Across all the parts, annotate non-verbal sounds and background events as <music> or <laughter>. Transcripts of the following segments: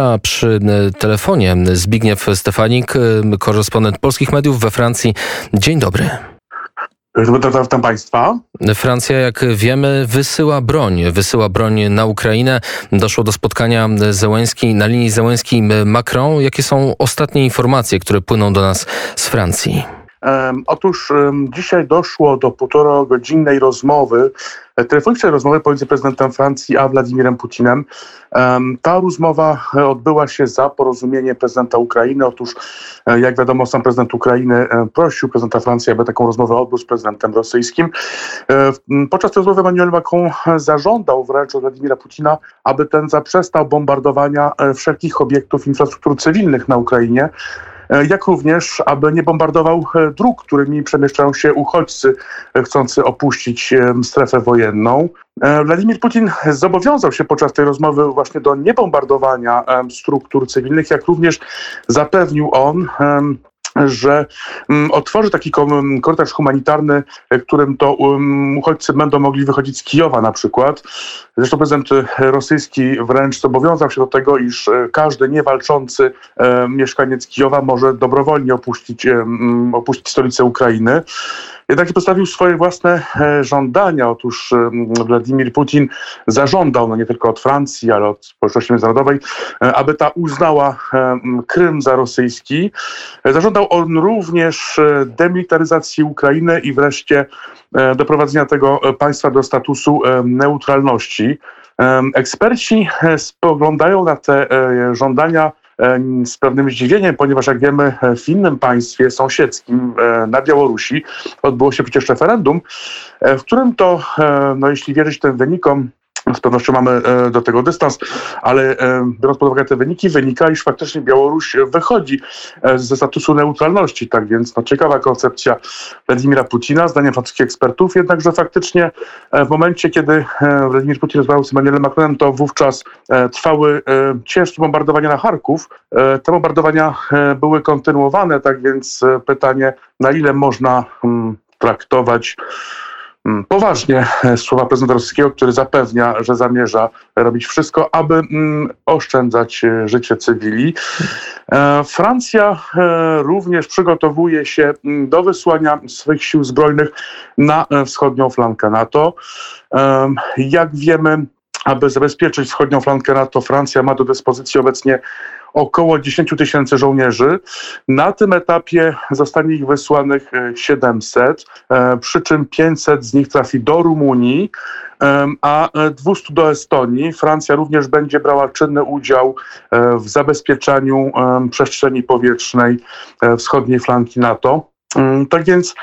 A przy telefonie Zbigniew Stefanik, korespondent polskich mediów we Francji. Dzień dobry. Witam Państwa. Francja, jak wiemy, wysyła broń. Wysyła broń na Ukrainę. Doszło do spotkania Zełenski, na linii Zełenski-Macron. Jakie są ostatnie informacje, które płyną do nas z Francji? Otóż dzisiaj doszło do półtora godzinnej rozmowy, e, telefonicznej rozmowy pomiędzy prezydentem Francji a Władimirem Putinem. Ta rozmowa e, odbyła się za porozumienie prezydenta Ukrainy. Otóż, e, jak wiadomo, sam prezydent Ukrainy prosił prezydenta Francji, aby taką rozmowę odbył z prezydentem rosyjskim. Podczas tej rozmowy Emmanuel Macron zażądał wręcz od Władimira Putina, aby ten zaprzestał bombardowania wszelkich obiektów infrastruktury cywilnych na Ukrainie. E, jak również, aby nie bombardował e, dróg, którymi przemieszczają się uchodźcy e, chcący opuścić strefę wojenną. Władimir Putin zobowiązał się podczas tej rozmowy właśnie do niebombardowania struktur cywilnych, jak również zapewnił on że um, otworzy taki korytarz humanitarny, którym to um, uchodźcy będą mogli wychodzić z Kijowa na przykład. Zresztą prezydent rosyjski wręcz zobowiązał się do tego, iż e, każdy niewalczący e, mieszkaniec Kijowa może dobrowolnie opuścić, e, opuścić stolicę Ukrainy. Jednakże postawił swoje własne e, żądania. Otóż Władimir Putin zażądał, no nie tylko od Francji, ale od społeczności międzynarodowej, e, aby ta uznała e, Krym za rosyjski. Zażądał on również demilitaryzacji Ukrainy i wreszcie doprowadzenia tego państwa do statusu neutralności. Eksperci spoglądają na te żądania z pewnym zdziwieniem, ponieważ jak wiemy, w innym państwie sąsiedzkim, e, na Białorusi, odbyło się przecież referendum, e, w którym to, e, no jeśli wierzyć tym wynikom, z pewnością mamy e, do tego dystans, ale e, biorąc pod uwagę te wyniki, wynika, iż faktycznie Białoruś wychodzi e, ze statusu neutralności. Tak więc no, ciekawa koncepcja Władimira Putina, zdaniem francuskich ekspertów, jednakże faktycznie w momencie, kiedy Władimir Putin rozmawiał z Emmanuelem Macronem, to wówczas trwały ciężkie bombardowania na Charków. Te bombardowania były kontynuowane, tak więc pytanie, na ile można hmm, traktować Mm, poważnie e, słowa prezydenta rosyjskiego, który zapewnia, że zamierza robić wszystko, aby mm, oszczędzać e, życie cywili. E, Francja również przygotowuje się mm, do wysłania swych sił zbrojnych na wschodnią flankę NATO. Jak wiemy, aby zabezpieczyć wschodnią flankę NATO, Francja ma do dyspozycji obecnie około 10 tysięcy żołnierzy. Na tym etapie zostanie ich wysłanych 700, e, e, przy czym 500 z nich trafi do Rumunii, a 200 do Estonii. Francja również będzie brała czynny udział e, w zabezpieczaniu przestrzeni powietrznej wschodniej flanki NATO. Mm, tak więc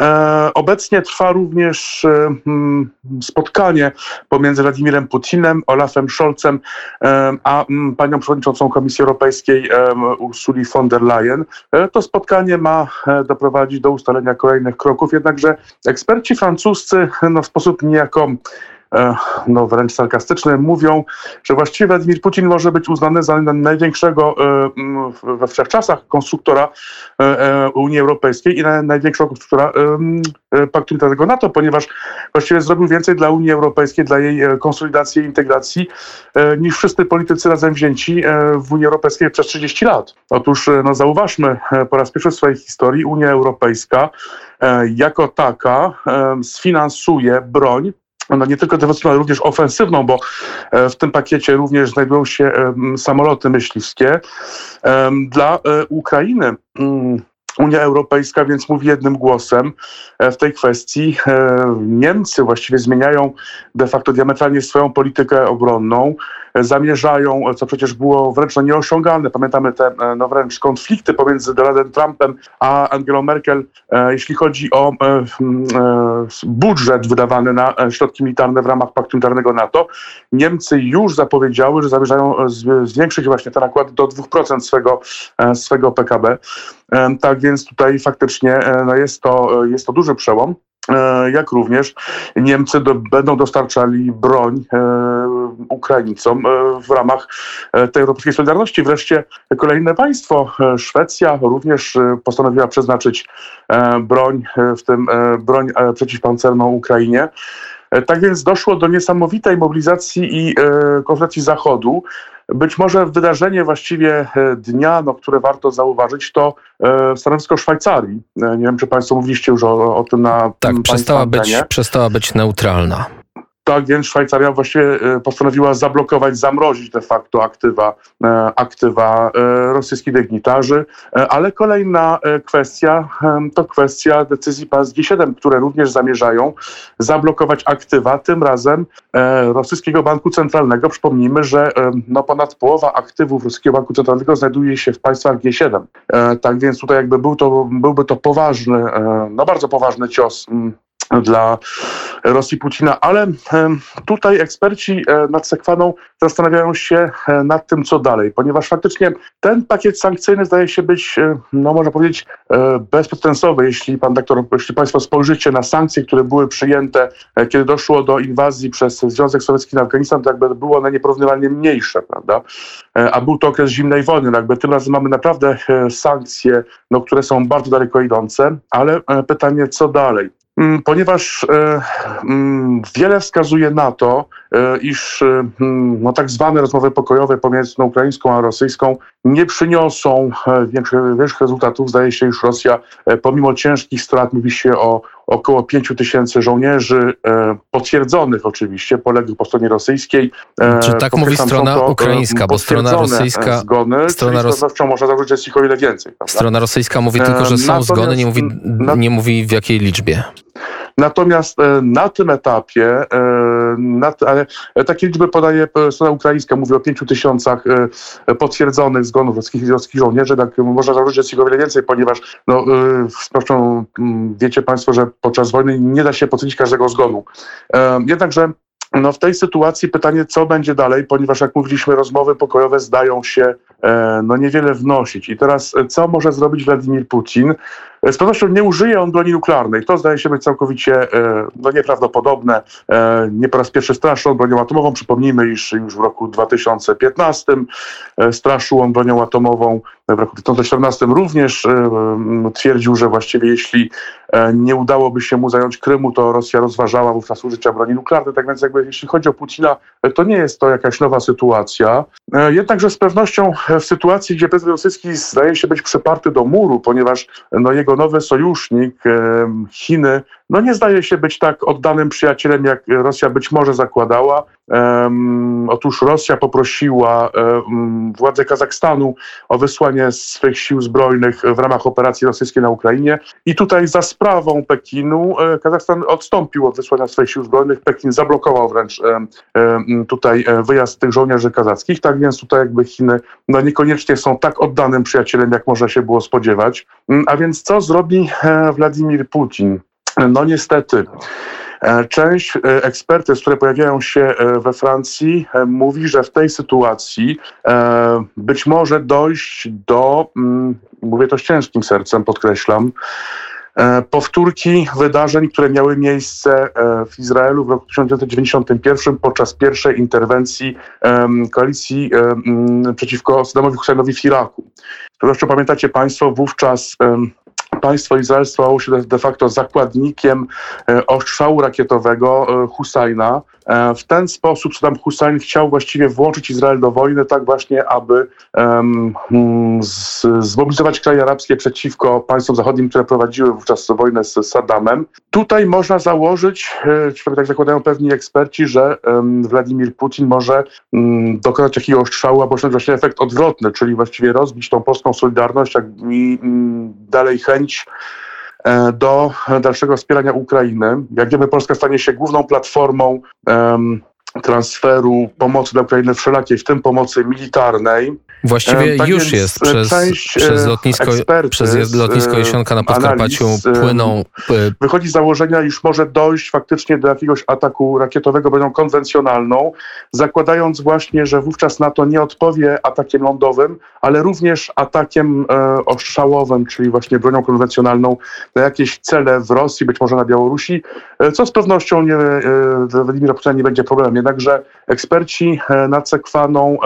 e, obecnie trwa również e, mm, spotkanie pomiędzy Władimirem Putinem, Olafem Scholzem e, a mm, panią przewodniczącą Komisji Europejskiej Ursuli von der Leyen. To spotkanie ma doprowadzić do ustalenia kolejnych kroków, jednakże eksperci francuscy no, w sposób niejako no wręcz sarkastyczne, mówią, że właściwie Władimir Putin może być uznany za największego e, we wszechczasach konstruktora e, Unii Europejskiej i największego konstruktora paktu militarnego NATO, ponieważ właściwie zrobił więcej dla Unii Europejskiej, dla jej konsolidacji i integracji niż wszyscy politycy razem wzięci w Unii Europejskiej przez 30 lat. Otóż no, zauważmy, po raz pierwszy w swojej historii Unia Europejska jako taka sfinansuje broń no nie tylko defensywną, ale również ofensywną, bo e, w tym pakiecie również znajdują się samoloty myśliwskie. Dla e, Ukrainy mm, Unia Europejska więc mówi jednym głosem e, w tej kwestii. Niemcy właściwie zmieniają de facto diametralnie swoją politykę obronną zamierzają, co przecież było wręcz no nieosiągalne. Pamiętamy te no wręcz konflikty pomiędzy Donaldem Trumpem a Angelą Merkel, e, jeśli chodzi o e, e, budżet wydawany na środki militarne w ramach paktu militarnego NATO. Niemcy już zapowiedziały, że zamierzają zwiększyć właśnie ten nakład do 2% swego, swego PKB. Tak więc tutaj faktycznie no jest, to, jest to duży przełom jak również Niemcy do, będą dostarczali broń e, Ukraińcom e, w ramach e, tej europejskiej solidarności. Wreszcie kolejne państwo, e, Szwecja, również postanowiła przeznaczyć broń, w tym broń przeciwpancerną Ukrainie. Tak więc doszło do niesamowitej mobilizacji i konfrontacji Zachodu. Być może wydarzenie właściwie dnia, no, które warto zauważyć, to stanowisko Szwajcarii. Nie wiem, czy Państwo mówiliście już o, o tym na Tak, przestała być, przestała być neutralna. Tak więc Szwajcaria właściwie e, postanowiła zablokować, zamrozić de facto aktywa, e, aktywa e, rosyjskich dygnitarzy, ale kolejna kwestia to kwestia decyzji państw G7, które również zamierzają zablokować aktywa, tym razem rosyjskiego banku centralnego. Przypomnijmy, że no ponad połowa aktywów rosyjskiego banku centralnego znajduje się w państwach G7. Tak więc tutaj jakby był to, byłby to poważny, no bardzo poważny cios dla Rosji Putina, ale tutaj eksperci e, nad Sekwaną zastanawiają się e, nad tym, co dalej, ponieważ faktycznie ten pakiet sankcyjny zdaje się być, e, no można powiedzieć, bezpretensowy. Jeśli pan doktor, jeśli państwo spojrzycie na sankcje, które były przyjęte, kiedy doszło do inwazji przez Związek Sowiecki na Afganistan, to jakby było one nieporównywalnie mniejsze, prawda? A był to okres zimnej wojny, no jakby tym razem mamy naprawdę sankcje, no, które są bardzo daleko idące, ale pytanie, co dalej? Mm, ponieważ e, mm, wiele wskazuje na to, iż e, mm, no, tak zwane rozmowy pokojowe pomiędzy ukraińską a rosyjską nie przyniosą większych, większych rezultatów. Zdaje się, iż Rosja pomimo ciężkich strat, mówi się o około 5 tysięcy żołnierzy, potwierdzonych oczywiście, poległych po stronie rosyjskiej. Czy tak mówi strona ukraińska, bo strona rosyjska... Zgony, strona ros... można założyć, jest ich o wiele więcej. Prawda? Strona rosyjska mówi tylko, że są zgony, nie mówi, nie mówi w jakiej liczbie. Natomiast e, na tym etapie, e, na, ale takie liczby podaje strona ukraińska, mówi o 5 tysiącach e, potwierdzonych zgonów rosyjskich, rosyjskich żołnierzy, tak można założyć, jest ich o wiele więcej, ponieważ no, zresztą wiecie Państwo, że podczas wojny nie da się potwierdzić każdego zgonu. Jednakże no w tej sytuacji pytanie, co będzie dalej, ponieważ jak mówiliśmy, rozmowy pokojowe zdają się e, no niewiele wnosić. I teraz co może zrobić Władimir Putin? Z pewnością nie użyje on broni nuklearnej. To zdaje się być całkowicie e, no, nieprawdopodobne. E, nie po raz pierwszy straszył on bronią atomową. Przypomnijmy, iż już w roku 2015 e, straszył on bronią atomową. W roku 2014 również twierdził, że właściwie jeśli nie udałoby się mu zająć Krymu, to Rosja rozważała wówczas użycia broni nuklearnej. Tak więc jakby jeśli chodzi o Putina, to nie jest to jakaś nowa sytuacja. Jednakże z pewnością w sytuacji, gdzie prezydent rosyjski zdaje się być przyparty do muru, ponieważ no, jego nowy sojusznik, Chiny, no nie zdaje się być tak oddanym przyjacielem, jak Rosja być może zakładała. Um, otóż Rosja poprosiła um, władze Kazachstanu o wysłanie swych sił zbrojnych w ramach operacji rosyjskiej na Ukrainie i tutaj za sprawą Pekinu e, Kazachstan odstąpił od wysłania swoich sił zbrojnych. Pekin zablokował wręcz e, e, tutaj wyjazd tych żołnierzy kazackich, tak więc tutaj jakby Chiny no niekoniecznie są tak oddanym przyjacielem, jak można się było spodziewać. Mm, a więc co zrobi Władimir Putin? No niestety. E, część e, ekspertyz, które pojawiają się e, we Francji, mówi, że w tej sytuacji być może dojść do, mm, mówię to z ciężkim sercem, podkreślam, powtórki wydarzeń, które miały miejsce w Izraelu w roku 1991 podczas pierwszej interwencji koalicji przeciwko Saddamowi Husseinowi w Iraku. Zresztą pamiętacie Państwo, wówczas Państwo Izrael stało się de facto zakładnikiem e, ostrzału rakietowego e, Husajna. E, w ten sposób Saddam Hussein chciał właściwie włączyć Izrael do wojny, tak właśnie, aby um, z, zmobilizować kraje arabskie przeciwko państwom zachodnim, które prowadziły wówczas wojnę z Saddamem. Tutaj można założyć, czy tak zakładają pewni eksperci, że um, Władimir Putin może um, dokonać takiego ostrzału, albo właśnie efekt odwrotny, czyli właściwie rozbić tą polską solidarność i dalej chęć zachęcić e, do dalszego wspierania Ukrainy. Jak wiemy, Polska stanie się główną platformą transferu pomocy dla Ukrainy wszelakiej, w tym pomocy militarnej. Właściwie tak już jest. Przez, przez, lotnisko, przez lotnisko Jesionka na Podkarpaciu analiz, płyną... Wychodzi z założenia, iż może dojść faktycznie do jakiegoś ataku rakietowego bronią konwencjonalną, zakładając właśnie, że wówczas NATO nie odpowie atakiem lądowym, ale również atakiem e, ostrzałowym, czyli właśnie bronią konwencjonalną na jakieś cele w Rosji, być może na Białorusi, e, co z pewnością nie, e, Władimira Putina nie będzie problemem. Jednakże eksperci nad Sekwaną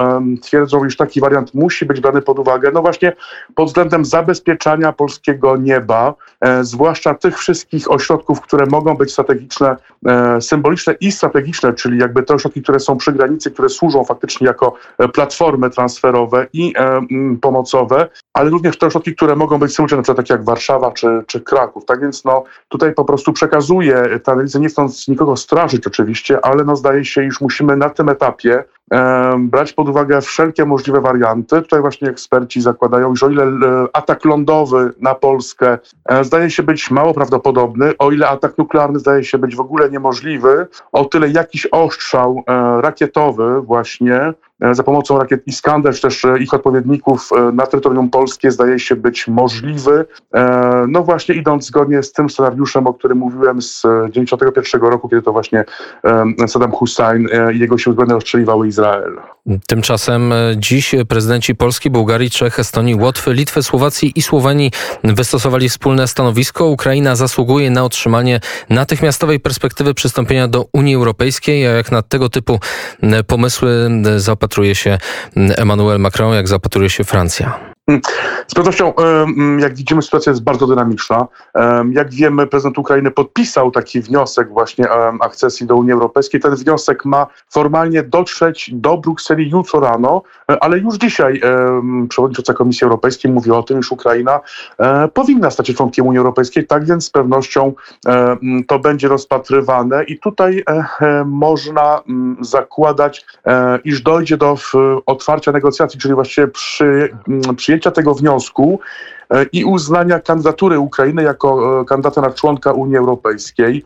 twierdzą, iż taki wariant musi być brany pod uwagę, no właśnie pod względem zabezpieczania polskiego nieba, e, zwłaszcza tych wszystkich ośrodków, które mogą być strategiczne, e, symboliczne i strategiczne, czyli jakby te ośrodki, które są przy granicy, które służą faktycznie jako e, platformy transferowe i e, pomocowe, ale również te ośrodki, które mogą być symboliczne, na przykład takie jak Warszawa czy, czy Kraków. Tak więc no, tutaj po prostu przekazuję tę analizę, nie chcąc nikogo straszyć oczywiście, ale no zdaje się, iż musimy na tym etapie brać pod uwagę wszelkie możliwe warianty. Tutaj właśnie eksperci zakładają, że o ile e, atak lądowy na Polskę e, zdaje się być mało prawdopodobny, o ile atak nuklearny zdaje się być w ogóle niemożliwy, o tyle jakiś ostrzał e, rakietowy właśnie za pomocą rakiet Iskander, czy też e, ich odpowiedników e, na terytorium polskie zdaje się być możliwy. E, No właśnie idąc zgodnie z tym scenariuszem, o którym mówiłem z 1991 roku, kiedy to właśnie e, Saddam Hussein e, i jego siły zbrojne ostrzeliwały Izrael. Tymczasem e, dziś prezydenci Polski, Bułgarii, Czech, Estonii, Łotwy, Litwy, Słowacji i Słowenii wystosowali wspólne stanowisko. Ukraina zasługuje na otrzymanie natychmiastowej perspektywy przystąpienia do Unii Europejskiej, a jak na tego typu e, pomysły e, zaopatruje się Emmanuel Macron, jak zaopatruje się Francja. Z pewnością, em, jak widzimy, sytuacja jest bardzo dynamiczna. Em, Jak wiemy, prezydent Ukrainy podpisał taki wniosek właśnie em, akcesji do Unii Europejskiej. Ten wniosek ma formalnie dotrzeć do Brukseli jutro rano, e, ale już dzisiaj przewodnicząca Komisji Europejskiej mówi o tym, iż Ukraina e, powinna stać się członkiem Unii Europejskiej. Tak więc z pewnością e, to będzie rozpatrywane i tutaj e, e, można zakładać, e, iż dojdzie do otwarcia negocjacji, czyli właściwie przy, m, przyjęcia tego wniosku e, i uznania kandydatury Ukrainy jako e, kandydata na członka Unii Europejskiej.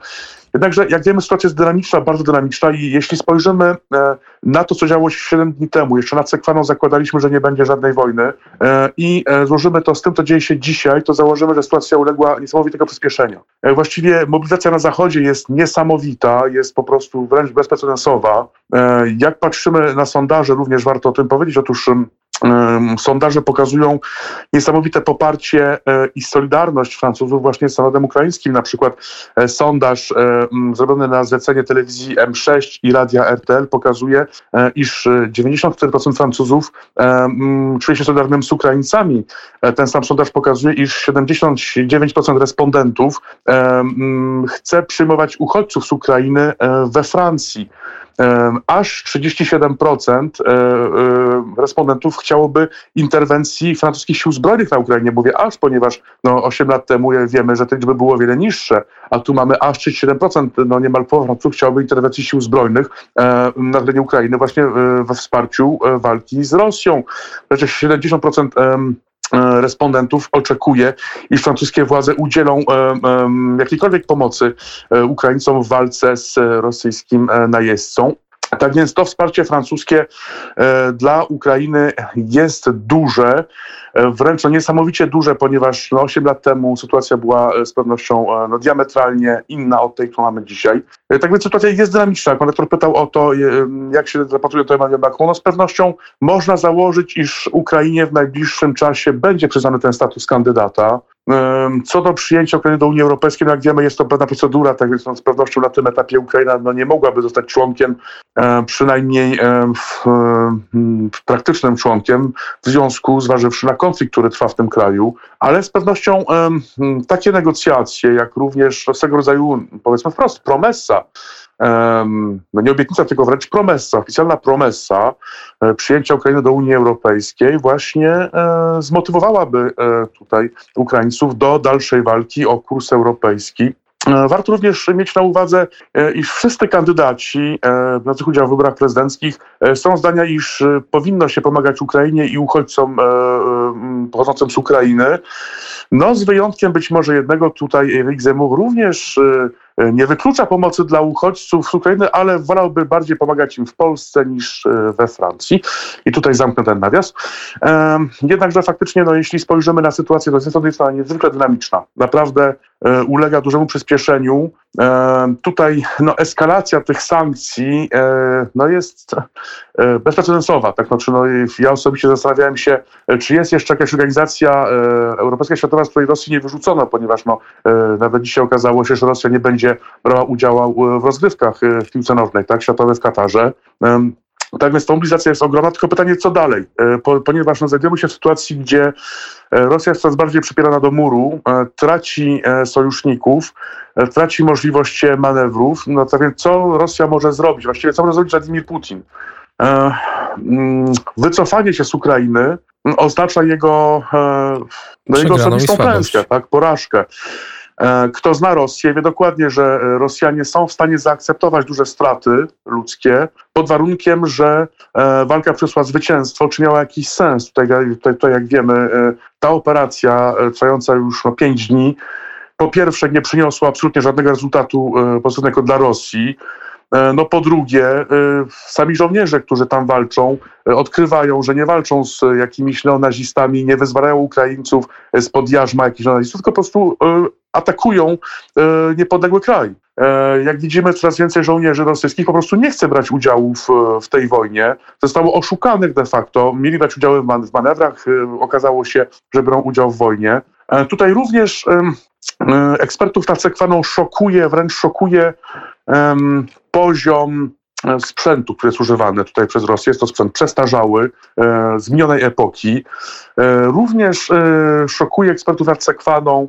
Jednakże, jak wiemy, sytuacja jest dynamiczna, bardzo dynamiczna i jeśli spojrzymy e, na to, co działo się 7 dni temu, jeszcze nad Sekwaną zakładaliśmy, że nie będzie żadnej wojny i złożymy to z tym, co dzieje się dzisiaj, to założymy, że sytuacja uległa niesamowitego przyspieszenia. Właściwie mobilizacja na Zachodzie jest niesamowita, jest po prostu wręcz bezprecedensowa. Jak patrzymy na sondaże, również warto o tym powiedzieć, otóż sondaże pokazują niesamowite poparcie e, i solidarność Francuzów właśnie z narodem ukraińskim. Na przykład e, sondaż e, zrobiony na zlecenie telewizji M6 i radia RTL pokazuje, iż e, 94% Francuzów czuje się solidarnym z Ukraińcami. Ten sam sondaż pokazuje, iż 79% respondentów chce przyjmować uchodźców z Ukrainy we Francji. Aż 37% e, e, respondentów chciałoby interwencji francuskich sił zbrojnych na Ukrainie. Mówię aż, ponieważ no, 8 lat temu wiemy, że te liczby było wiele niższe, a tu mamy aż 37%, no niemal połowa Francuzów chciałoby interwencji sił zbrojnych e, na terenie Ukrainy właśnie we wsparciu walki z Rosją. Przecież 70% em, e, respondentów oczekuje, iż francuskie władze udzielą em, em, jakiejkolwiek pomocy e, Ukraińcom w walce z e, rosyjskim e, najeźdźcą. Tak więc to wsparcie francuskie e, dla Ukrainy jest duże, e, wręcz no niesamowicie duże, ponieważ no, 8 lat temu sytuacja była e, z pewnością no, diametralnie inna od tej, którą mamy dzisiaj. Tak więc sytuacja jest dynamiczna. Pan rektor pytał o to, jak się zapatruje to Emmanuel Macron. No, z pewnością można założyć, iż Ukrainie w najbliższym czasie będzie przyznany ten status kandydata. Co do przyjęcia Ukrainy do Unii Europejskiej, no jak wiemy, jest to pewna procedura, tak więc no, z pewnością na tym etapie Ukraina no, nie mogłaby zostać członkiem, e, przynajmniej e, w, e, w praktycznym członkiem, w związku zważywszy na konflikt, który trwa w tym kraju, ale z pewnością takie negocjacje, jak również swego rodzaju, powiedzmy wprost, promesa, no nie obietnica, tylko wręcz promesa, oficjalna promesa e, przyjęcia Ukrainy do Unii Europejskiej właśnie e, zmotywowałaby e, tutaj Ukraińców do dalszej walki o kurs europejski. Warto również mieć na uwadze, iż wszyscy kandydaci biorących udział w wyborach prezydenckich są zdania, iż powinno się pomagać Ukrainie i uchodźcom pochodzącym z Ukrainy. No, z wyjątkiem być może jednego tutaj Erik Zemmour również nie wyklucza pomocy dla uchodźców z Ukrainy, ale wolałby bardziej pomagać im w Polsce niż e, we Francji. I tutaj zamknę ten nawias. Em, Jednakże faktycznie, no, jeśli spojrzymy na sytuację, to jest ona niezwykle dynamiczna. Naprawdę e, ulega dużemu przyspieszeniu. E, Tutaj no, eskalacja tych sankcji e, no, jest e, bezprecedensowa. Tak? Znaczy, no, i ja osobiście zastanawiałem się, e, czy jest jeszcze jakaś organizacja e, europejska, światowa, z której Rosji nie wyrzucono, ponieważ no, e, nawet dzisiaj okazało się, że Rosja nie będzie brała udziału w rozgrywkach e, w piłce nożnej, tak? światowej w Katarze. Tak więc ta mobilizacja jest ogromna, tylko pytanie, co dalej? Po, ponieważ no, znajdujemy się w sytuacji, gdzie Rosja jest coraz bardziej przypierana do muru, traci sojuszników, traci możliwość manewrów. No to więc co Rosja może zrobić? Właściwie co może zrobić Władimir Putin? Mm, wycofanie się z Ukrainy oznacza jego, no, jego osobistą klęskę, tak, porażkę. E, kto zna Rosję, wie dokładnie, że Rosjanie są w stanie zaakceptować duże straty ludzkie pod warunkiem, że e, walka przyszła zwycięstwo, czy miała jakiś sens. Tutaj, tutaj, tutaj jak wiemy, e, ta operacja trwająca już no, pięć dni, po pierwsze nie przyniosła absolutnie żadnego rezultatu pozytywnego dla Rosji. No po drugie, sami żołnierze, którzy tam walczą, odkrywają, że nie walczą z jakimiś neonazistami, nie wyzwalają Ukraińców spod jarzma jakichś neonazistów, tylko po prostu atakują e, niepodległy kraj. E, jak widzimy, coraz więcej żołnierzy rosyjskich po prostu nie chce brać udziału w, w tej wojnie. Zostało oszukanych de facto, mieli brać udział w manewrach, e, okazało się, że biorą udział w wojnie. Tutaj również ekspertów nad Sekwaną szokuje, wręcz szokuje poziom sprzętu, który jest używany tutaj przez Rosję. Jest to sprzęt przestarzały, z minionej epoki. Również szokuje ekspertów nad Sekwaną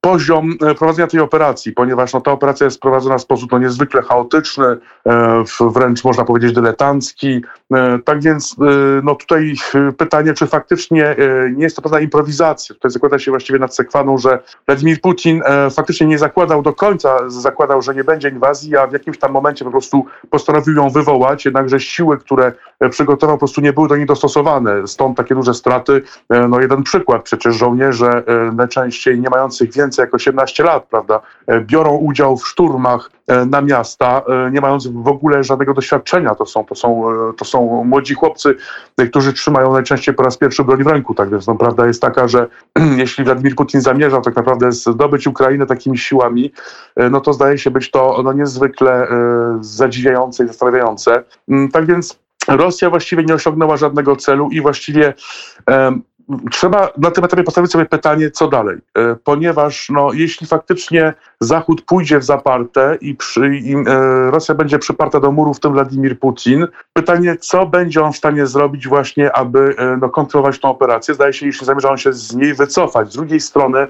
poziom e, prowadzenia tej operacji, ponieważ no, ta operacja jest prowadzona w sposób no, niezwykle chaotyczny, e, wręcz można powiedzieć dyletancki. E, tak więc no, tutaj pytanie, czy faktycznie nie jest to pewna improwizacja. Tutaj zakłada się właściwie nad sekwaną, że Władimir Putin faktycznie nie zakładał do końca, zakładał, że nie będzie inwazji, a w jakimś tam momencie po prostu postanowił ją wywołać, jednakże siły, które przygotował, po prostu nie były do niej dostosowane. Stąd takie duże straty. No jeden przykład, przecież żołnierze najczęściej nie mających więcej więcej jak 18 lat, prawda, e, biorą udział w szturmach e, na miasta, e, nie mając w ogóle żadnego doświadczenia. To są, to są, to są młodzi chłopcy, którzy trzymają najczęściej po raz pierwszy broń w ręku. Tak więc no, prawda jest taka, że <clears throat> jeśli Władimir Putin zamierzał tak naprawdę zdobyć Ukrainę takimi siłami, no to zdaje się być to no, niezwykle zadziwiające i zastanawiające. Mm, tak więc Rosja właściwie nie osiągnęła żadnego celu i właściwie trzeba na tym etapie postawić sobie pytanie, co dalej. E, ponieważ no, jeśli faktycznie Zachód pójdzie w zaparte i, przy, i e, Rosja będzie przyparta do muru, w tym Władimir Putin, pytanie, co będzie on w stanie zrobić właśnie, aby e, no, kontrolować tę operację. Zdaje się, jeśli zamierza on się z niej wycofać. Z drugiej strony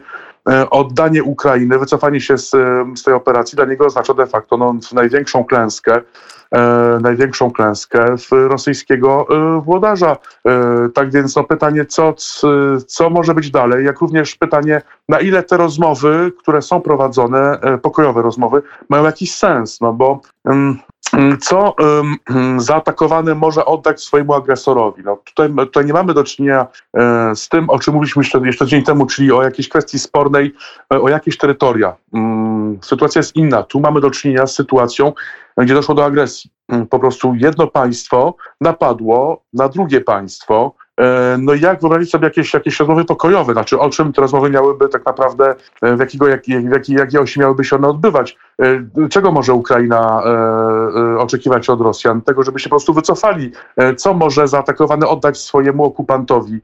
oddanie Ukrainy, wycofanie się z, z tej operacji dla niego oznacza de facto no, największą klęskę największą klęskę rosyjskiego e, włodarza. E, tak więc no, pytanie, co, co może być dalej, jak również pytanie, na ile te rozmowy, które są prowadzone, e, pokojowe rozmowy, mają jakiś sens, no bo mm, co um, zaatakowany może oddać swojemu agresorowi. No, tutaj, tutaj nie mamy do czynienia e, z tym, o czym mówiliśmy jeszcze, jeszcze dzień temu, czyli o jakiejś kwestii spornej, e, o jakieś terytoria. Sytuacja jest inna. Tu mamy do czynienia z sytuacją, gdzie doszło do agresji. Um, po prostu jedno państwo napadło na drugie państwo, no i jak wyobrazić sobie jakieś, jakieś rozmowy pokojowe? Znaczy, o czym te rozmowy miałyby tak naprawdę, e, w jakiego, jak, jakiej, jakiej osi miałyby się one odbywać? E, czego może Ukraina oczekiwać od Rosjan? Tego, żeby się po prostu wycofali. Co może zaatakowany oddać swojemu okupantowi?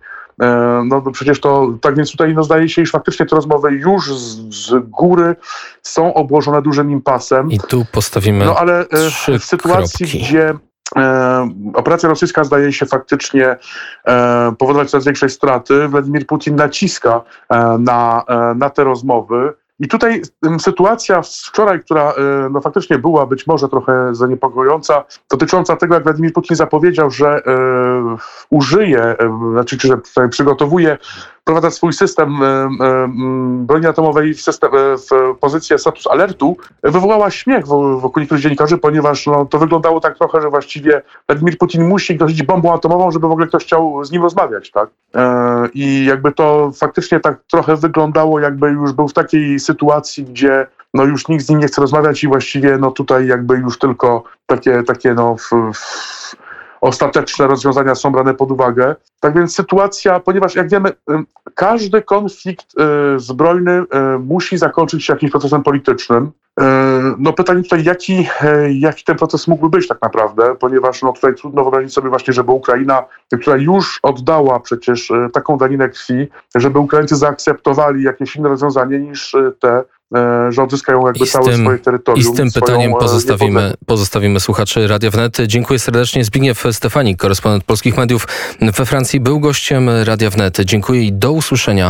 No przecież to, tak więc tutaj no, zdaje się, iż faktycznie te rozmowy już z, z góry są obłożone dużym impasem. I tu postawimy No ale w sytuacji, kropki. gdzie E, operacja rosyjska zdaje się faktycznie e, powodować coraz większej straty. Władimir Putin naciska e, na, na te rozmowy. I tutaj sytuacja wczoraj, która no, faktycznie była być może trochę zaniepokojąca, dotycząca tego, jak Władimir Putin zapowiedział, że e, użyje, znaczy, że przygotowuje wprowadza swój system e, e, broni atomowej w, system, e, w pozycję status alertu, wywołała śmiech wokół niektórych dziennikarzy, ponieważ no, to wyglądało tak trochę, że właściwie Władimir Putin musi grozić bombą atomową, żeby w ogóle ktoś chciał z nim rozmawiać, tak? I jakby to faktycznie tak trochę wyglądało, jakby już był w takiej sytuacji, gdzie no już nikt z nim nie chce rozmawiać i właściwie no tutaj jakby już tylko takie, takie no w, w ostateczne rozwiązania są brane pod uwagę. Tak więc sytuacja, ponieważ jak wiemy, każdy konflikt y, zbrojny y, musi zakończyć się jakimś procesem politycznym. Y, no pytanie tutaj, jaki, jaki ten proces mógłby być tak naprawdę, ponieważ no tutaj trudno wyobrazić sobie właśnie, żeby Ukraina, która już oddała przecież taką daninę krwi, żeby Ukraińcy zaakceptowali jakieś inne rozwiązanie niż te e, że odzyskają jakby całe tym- swoje terytorium. I z tym pytaniem e, pozostawimy, pozostawimy słuchaczy Radia Wnet. Dziękuję serdecznie. Zbigniew Stefanik, korespondent polskich mediów we Francji, był gościem Radia Wnet. Dziękuję i do usłyszenia